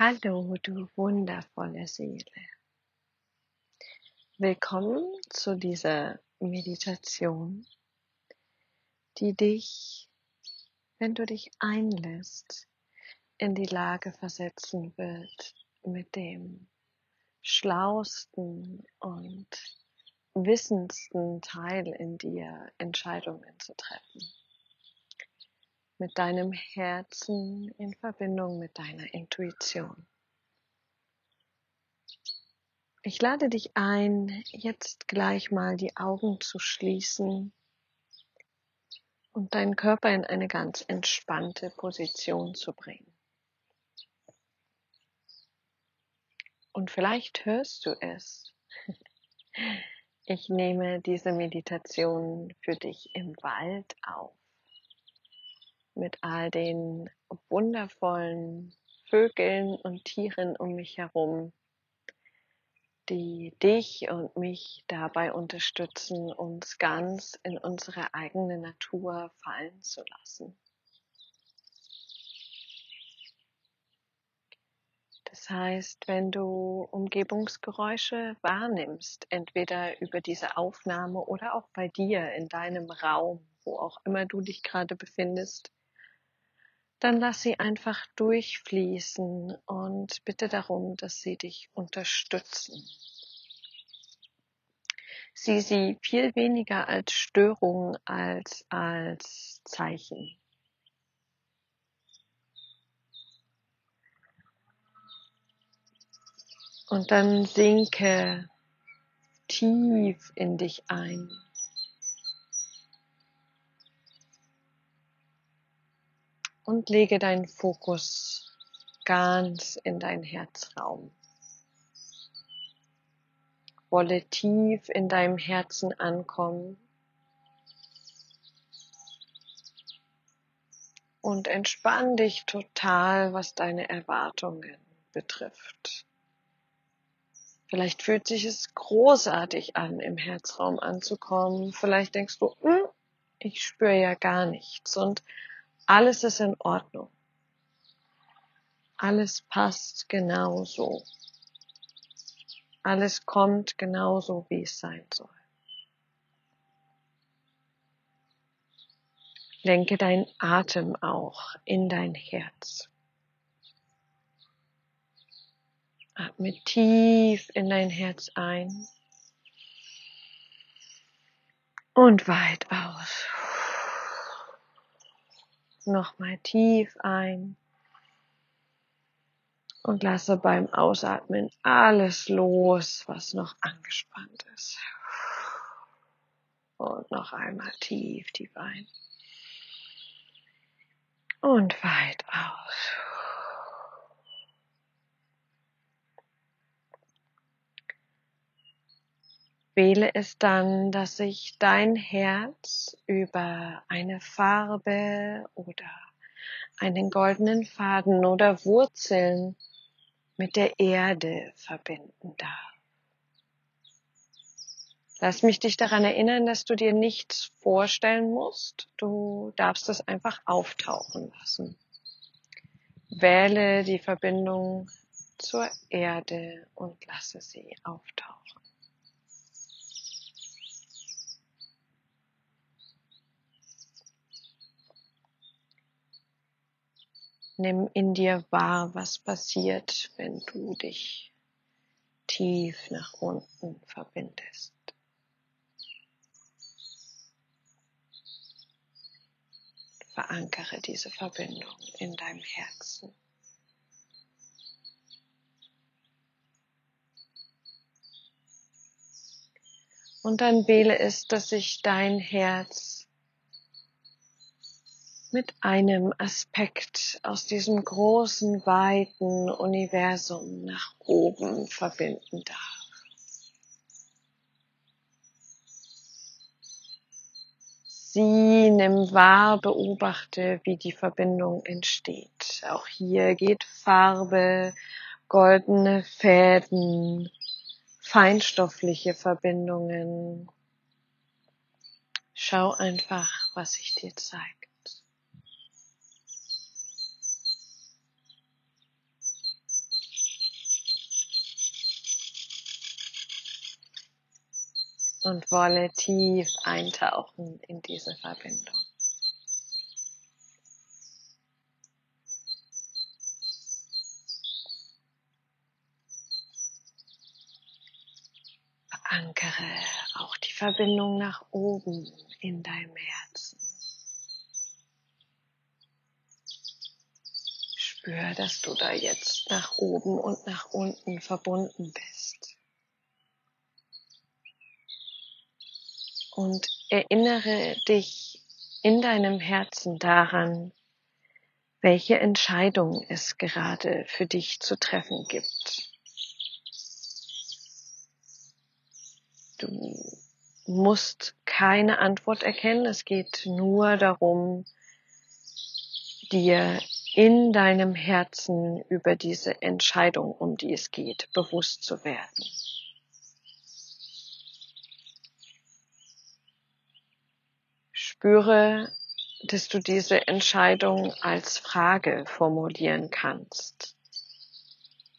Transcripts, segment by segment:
Hallo, du wundervolle Seele. Willkommen zu dieser Meditation, die dich, wenn du dich einlässt, in die Lage versetzen wird, mit dem schlausten und wissendsten Teil in dir Entscheidungen zu treffen mit deinem Herzen in Verbindung mit deiner Intuition. Ich lade dich ein, jetzt gleich mal die Augen zu schließen und deinen Körper in eine ganz entspannte Position zu bringen. Und vielleicht hörst du es. Ich nehme diese Meditation für dich im Wald auf mit all den wundervollen Vögeln und Tieren um mich herum, die dich und mich dabei unterstützen, uns ganz in unsere eigene Natur fallen zu lassen. Das heißt, wenn du Umgebungsgeräusche wahrnimmst, entweder über diese Aufnahme oder auch bei dir in deinem Raum, wo auch immer du dich gerade befindest, dann lass sie einfach durchfließen und bitte darum, dass sie dich unterstützen. Sieh sie viel weniger als Störung als als Zeichen. Und dann sinke tief in dich ein. Und lege deinen Fokus ganz in dein Herzraum. Wolle tief in deinem Herzen ankommen und entspann dich total, was deine Erwartungen betrifft. Vielleicht fühlt sich es großartig an, im Herzraum anzukommen. Vielleicht denkst du, hm, ich spüre ja gar nichts. Und alles ist in Ordnung. Alles passt genauso. Alles kommt genauso, wie es sein soll. Lenke deinen Atem auch in dein Herz. Atme tief in dein Herz ein und weit aus. Nochmal tief ein und lasse beim Ausatmen alles los, was noch angespannt ist. Und noch einmal tief, tief ein. Und weit aus. Wähle es dann, dass sich dein Herz über eine Farbe oder einen goldenen Faden oder Wurzeln mit der Erde verbinden darf. Lass mich dich daran erinnern, dass du dir nichts vorstellen musst. Du darfst es einfach auftauchen lassen. Wähle die Verbindung zur Erde und lasse sie auftauchen. Nimm in dir wahr, was passiert, wenn du dich tief nach unten verbindest. Verankere diese Verbindung in deinem Herzen. Und dann wähle es, dass sich dein Herz mit einem Aspekt aus diesem großen, weiten Universum nach oben verbinden darf. Sieh, nimm wahr, beobachte, wie die Verbindung entsteht. Auch hier geht Farbe, goldene Fäden, feinstoffliche Verbindungen. Schau einfach, was sich dir zeigt. Und wolle tief eintauchen in diese Verbindung. Verankere auch die Verbindung nach oben in deinem Herzen. Spür, dass du da jetzt nach oben und nach unten verbunden bist. Und erinnere dich in deinem Herzen daran, welche Entscheidung es gerade für dich zu treffen gibt. Du musst keine Antwort erkennen, es geht nur darum, dir in deinem Herzen über diese Entscheidung, um die es geht, bewusst zu werden. Spüre, dass du diese Entscheidung als Frage formulieren kannst.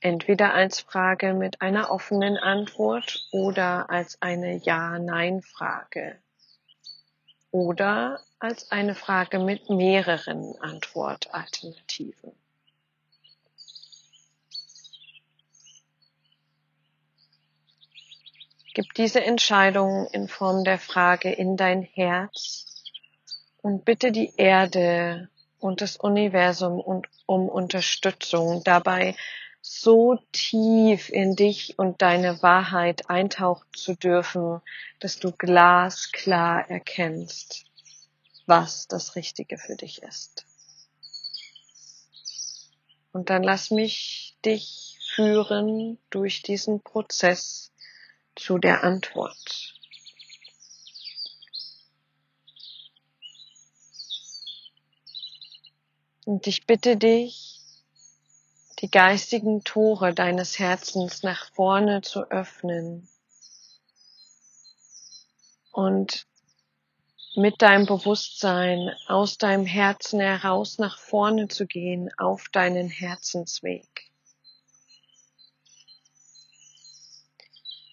Entweder als Frage mit einer offenen Antwort oder als eine Ja-Nein-Frage oder als eine Frage mit mehreren Antwortalternativen. Gib diese Entscheidung in Form der Frage in dein Herz und bitte die Erde und das Universum um Unterstützung dabei, so tief in dich und deine Wahrheit eintauchen zu dürfen, dass du glasklar erkennst, was das Richtige für dich ist. Und dann lass mich dich führen durch diesen Prozess zu der Antwort. Und ich bitte dich, die geistigen Tore deines Herzens nach vorne zu öffnen und mit deinem Bewusstsein aus deinem Herzen heraus nach vorne zu gehen auf deinen Herzensweg.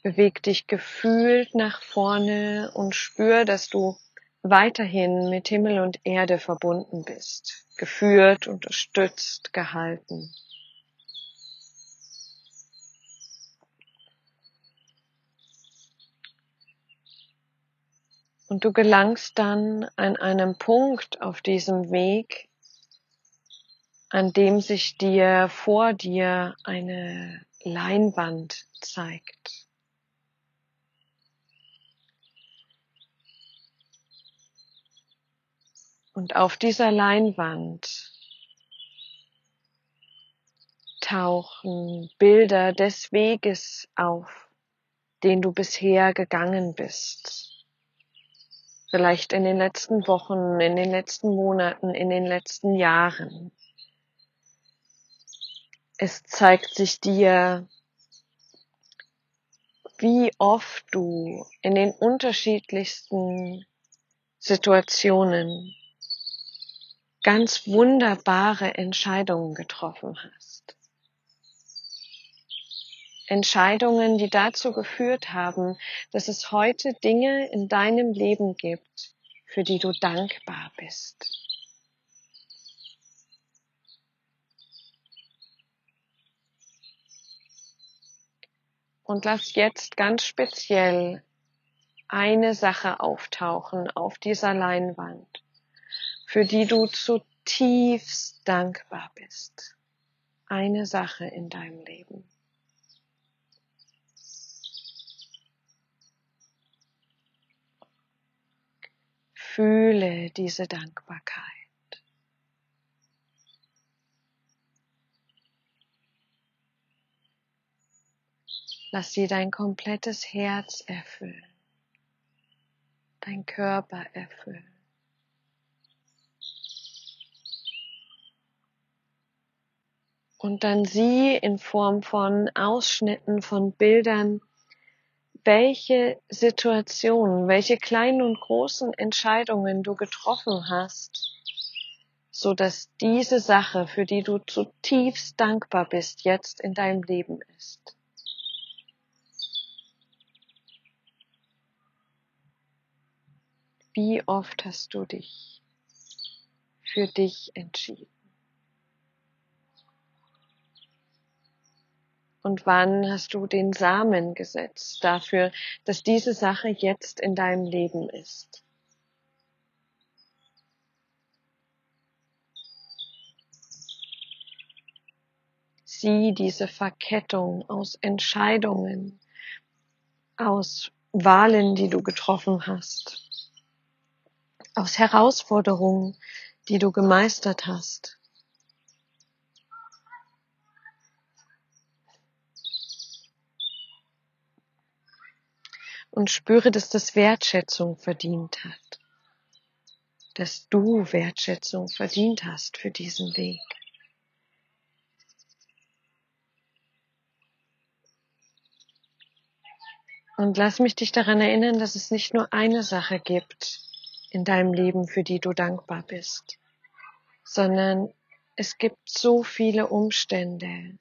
Beweg dich gefühlt nach vorne und spür, dass du weiterhin mit Himmel und Erde verbunden bist, geführt, unterstützt, gehalten. Und du gelangst dann an einem Punkt auf diesem Weg, an dem sich dir vor dir eine Leinwand zeigt. Und auf dieser Leinwand tauchen Bilder des Weges auf, den du bisher gegangen bist vielleicht in den letzten Wochen, in den letzten Monaten, in den letzten Jahren. Es zeigt sich dir, wie oft du in den unterschiedlichsten Situationen ganz wunderbare Entscheidungen getroffen hast. Entscheidungen, die dazu geführt haben, dass es heute Dinge in deinem Leben gibt, für die du dankbar bist. Und lass jetzt ganz speziell eine Sache auftauchen auf dieser Leinwand, für die du zutiefst dankbar bist. Eine Sache in deinem Leben. Fühle diese Dankbarkeit. Lass sie dein komplettes Herz erfüllen, dein Körper erfüllen. Und dann sieh in Form von Ausschnitten von Bildern welche Situationen, welche kleinen und großen Entscheidungen du getroffen hast, so dass diese Sache, für die du zutiefst dankbar bist, jetzt in deinem Leben ist. Wie oft hast du dich für dich entschieden? Und wann hast du den Samen gesetzt dafür, dass diese Sache jetzt in deinem Leben ist? Sieh diese Verkettung aus Entscheidungen, aus Wahlen, die du getroffen hast, aus Herausforderungen, die du gemeistert hast. Und spüre, dass das Wertschätzung verdient hat. Dass du Wertschätzung verdient hast für diesen Weg. Und lass mich dich daran erinnern, dass es nicht nur eine Sache gibt in deinem Leben, für die du dankbar bist, sondern es gibt so viele Umstände,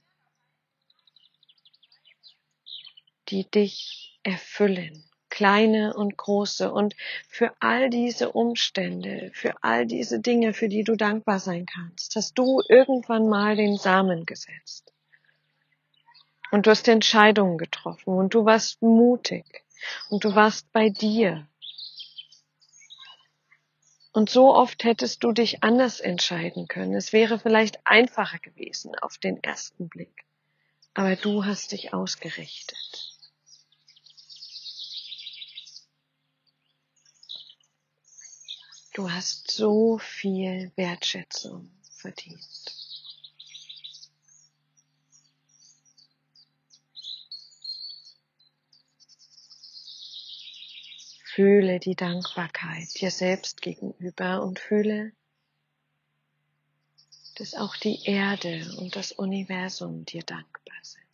die dich erfüllen, kleine und große. Und für all diese Umstände, für all diese Dinge, für die du dankbar sein kannst, hast du irgendwann mal den Samen gesetzt. Und du hast Entscheidungen getroffen und du warst mutig und du warst bei dir. Und so oft hättest du dich anders entscheiden können. Es wäre vielleicht einfacher gewesen auf den ersten Blick. Aber du hast dich ausgerichtet. Du hast so viel Wertschätzung verdient. Fühle die Dankbarkeit dir selbst gegenüber und fühle, dass auch die Erde und das Universum dir dankbar sind.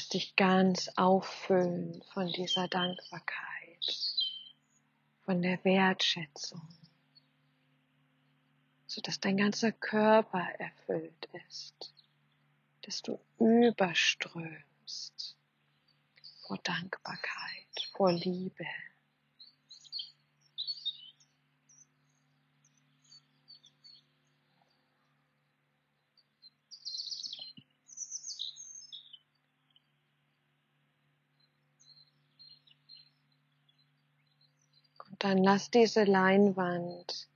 Lass dich ganz auffüllen von dieser Dankbarkeit, von der Wertschätzung, sodass dein ganzer Körper erfüllt ist, dass du überströmst vor Dankbarkeit, vor Liebe. Dann lass diese Leinwand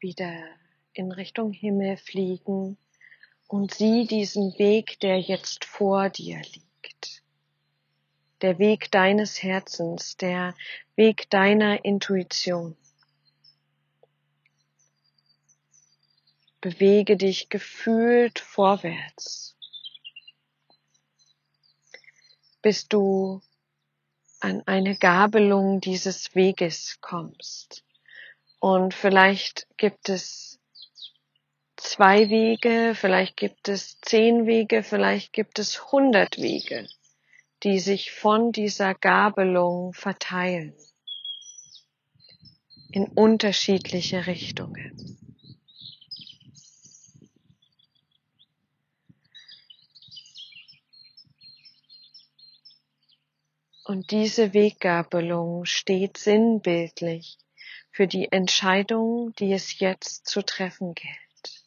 wieder in Richtung Himmel fliegen und sieh diesen Weg, der jetzt vor dir liegt. Der Weg deines Herzens, der Weg deiner Intuition. Bewege dich gefühlt vorwärts, bis du an eine Gabelung dieses Weges kommst. Und vielleicht gibt es zwei Wege, vielleicht gibt es zehn Wege, vielleicht gibt es hundert Wege, die sich von dieser Gabelung verteilen in unterschiedliche Richtungen. Und diese Weggabelung steht sinnbildlich für die Entscheidung, die es jetzt zu treffen gilt.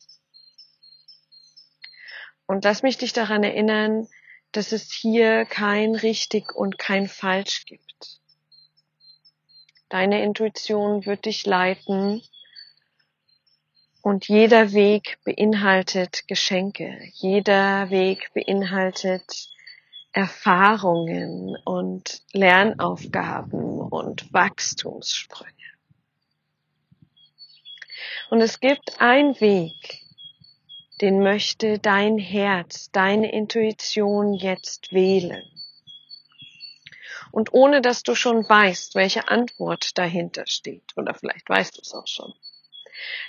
Und lass mich dich daran erinnern, dass es hier kein richtig und kein falsch gibt. Deine Intuition wird dich leiten und jeder Weg beinhaltet Geschenke. Jeder Weg beinhaltet Erfahrungen und Lernaufgaben und Wachstumssprünge. Und es gibt einen Weg, den möchte dein Herz, deine Intuition jetzt wählen. Und ohne dass du schon weißt, welche Antwort dahinter steht, oder vielleicht weißt du es auch schon,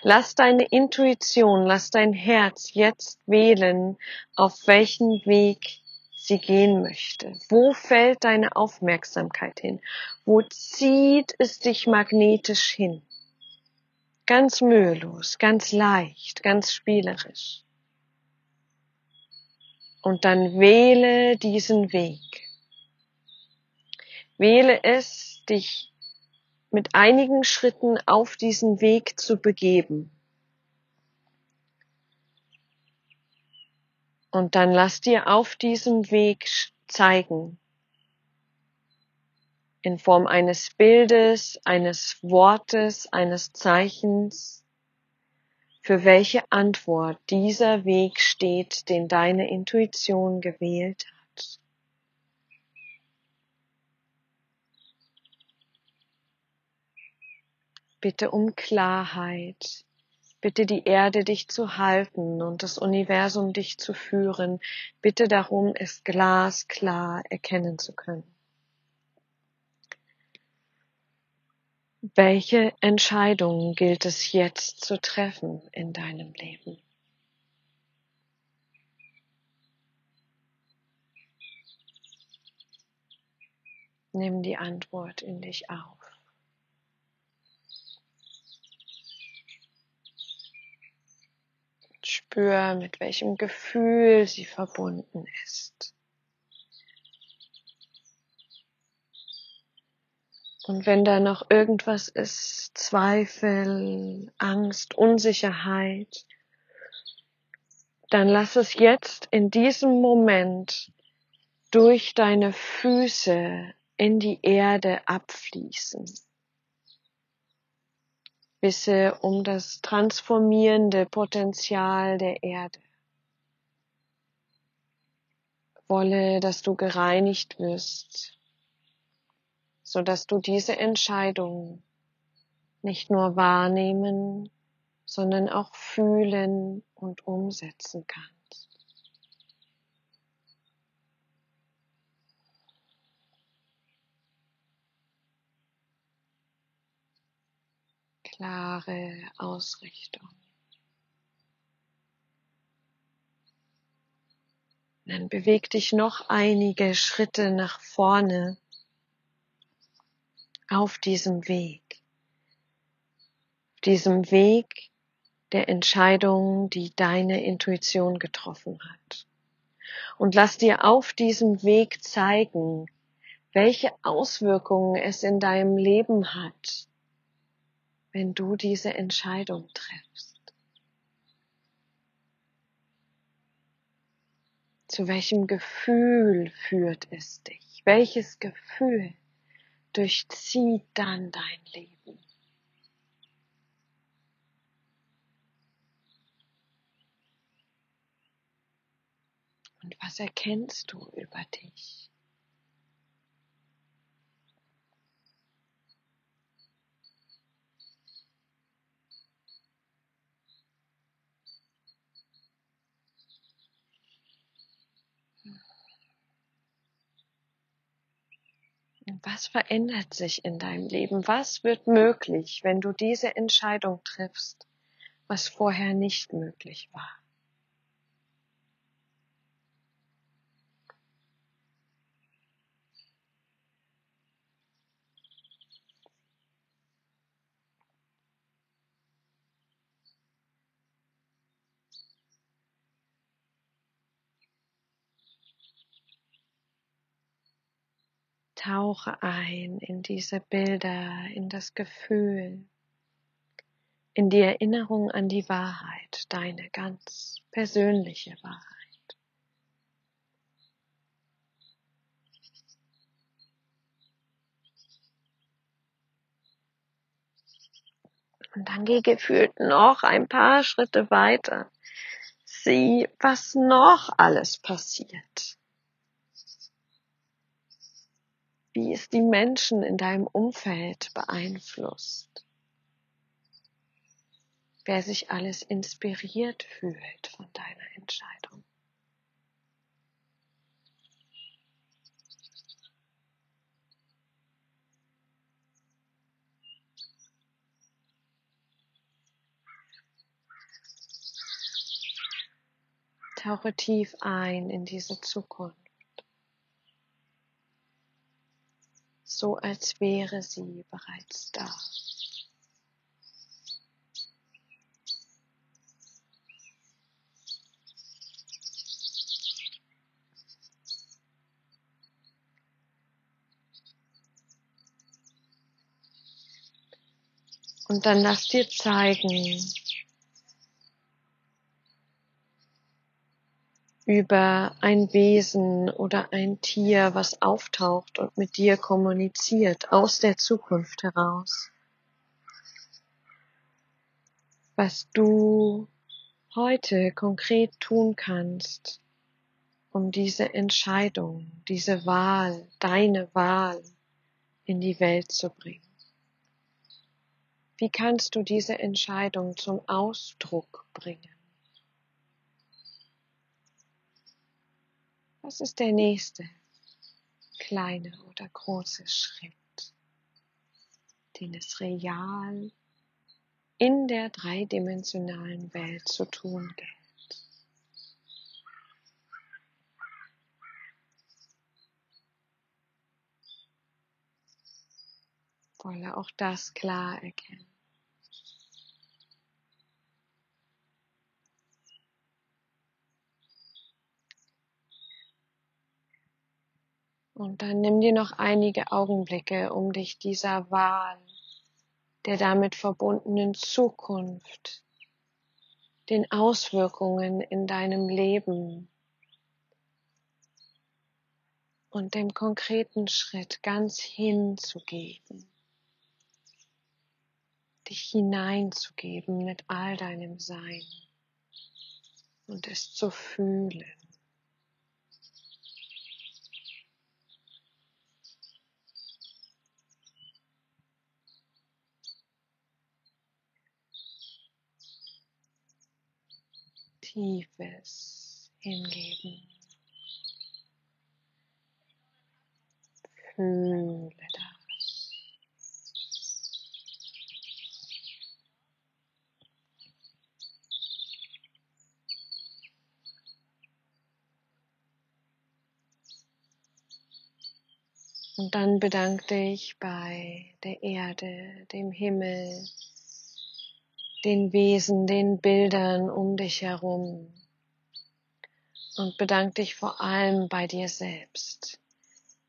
lass deine Intuition, lass dein Herz jetzt wählen, auf welchen Weg sie gehen möchte. Wo fällt deine Aufmerksamkeit hin? Wo zieht es dich magnetisch hin? Ganz mühelos, ganz leicht, ganz spielerisch. Und dann wähle diesen Weg. Wähle es, dich mit einigen Schritten auf diesen Weg zu begeben. Und dann lass dir auf diesem Weg zeigen, in Form eines Bildes, eines Wortes, eines Zeichens, für welche Antwort dieser Weg steht, den deine Intuition gewählt hat. Bitte um Klarheit, bitte die Erde dich zu halten und das Universum dich zu führen, bitte darum, es glasklar erkennen zu können. Welche Entscheidungen gilt es jetzt zu treffen in deinem Leben? Nimm die Antwort in dich auf. Spür, mit welchem Gefühl sie verbunden ist. Und wenn da noch irgendwas ist, Zweifel, Angst, Unsicherheit, dann lass es jetzt in diesem Moment durch deine Füße in die Erde abfließen. Wisse um das transformierende Potenzial der Erde. Wolle, dass du gereinigt wirst so dass du diese Entscheidung nicht nur wahrnehmen, sondern auch fühlen und umsetzen kannst. Klare Ausrichtung. Dann beweg dich noch einige Schritte nach vorne auf diesem Weg, diesem Weg der Entscheidung, die deine Intuition getroffen hat. Und lass dir auf diesem Weg zeigen, welche Auswirkungen es in deinem Leben hat, wenn du diese Entscheidung triffst. Zu welchem Gefühl führt es dich? Welches Gefühl durchzieht dann dein Leben. Und was erkennst du über dich? Was verändert sich in deinem Leben? Was wird möglich, wenn du diese Entscheidung triffst, was vorher nicht möglich war? Tauche ein in diese Bilder, in das Gefühl, in die Erinnerung an die Wahrheit, deine ganz persönliche Wahrheit. Und dann geh gefühlt noch ein paar Schritte weiter. Sieh, was noch alles passiert. Wie es die Menschen in deinem Umfeld beeinflusst. Wer sich alles inspiriert fühlt von deiner Entscheidung. Tauche tief ein in diese Zukunft. so als wäre sie bereits da. Und dann lass dir zeigen, über ein Wesen oder ein Tier, was auftaucht und mit dir kommuniziert aus der Zukunft heraus. Was du heute konkret tun kannst, um diese Entscheidung, diese Wahl, deine Wahl in die Welt zu bringen. Wie kannst du diese Entscheidung zum Ausdruck bringen? Was ist der nächste kleine oder große Schritt, den es real in der dreidimensionalen Welt zu tun gilt? Wolle auch das klar erkennen. Und dann nimm dir noch einige Augenblicke, um dich dieser Wahl, der damit verbundenen Zukunft, den Auswirkungen in deinem Leben und dem konkreten Schritt ganz hinzugeben, dich hineinzugeben mit all deinem Sein und es zu fühlen. Tiefes Hingeben. Fühle das. Und dann bedanke dich bei der Erde, dem Himmel, den Wesen, den Bildern um dich herum. Und bedank dich vor allem bei dir selbst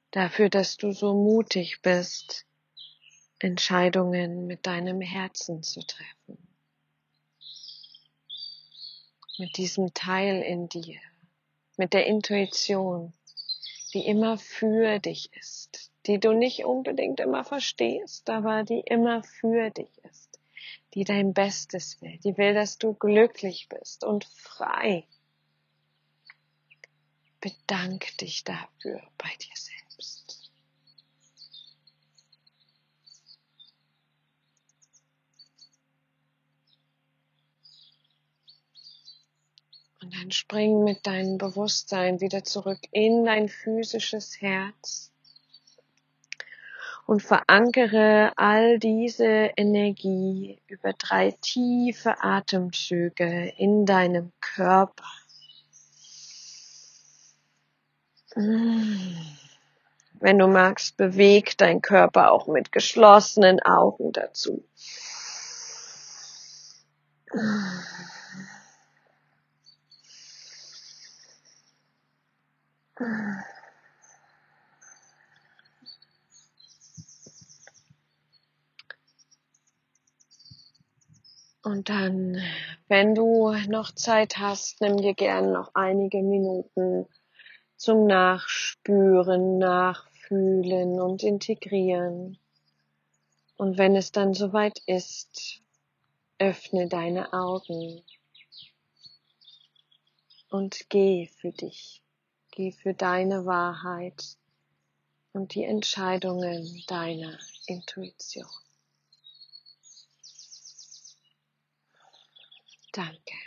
dafür, dass du so mutig bist, Entscheidungen mit deinem Herzen zu treffen. Mit diesem Teil in dir, mit der Intuition, die immer für dich ist, die du nicht unbedingt immer verstehst, aber die immer für dich ist die dein Bestes will, die will, dass du glücklich bist und frei. Bedank dich dafür bei dir selbst. Und dann spring mit deinem Bewusstsein wieder zurück in dein physisches Herz und verankere all diese Energie über drei tiefe Atemzüge in deinem Körper. Wenn du magst, beweg dein Körper auch mit geschlossenen Augen dazu. Und dann, wenn du noch Zeit hast, nimm dir gern noch einige Minuten zum Nachspüren, Nachfühlen und Integrieren. Und wenn es dann soweit ist, öffne deine Augen und geh für dich, geh für deine Wahrheit und die Entscheidungen deiner Intuition. จา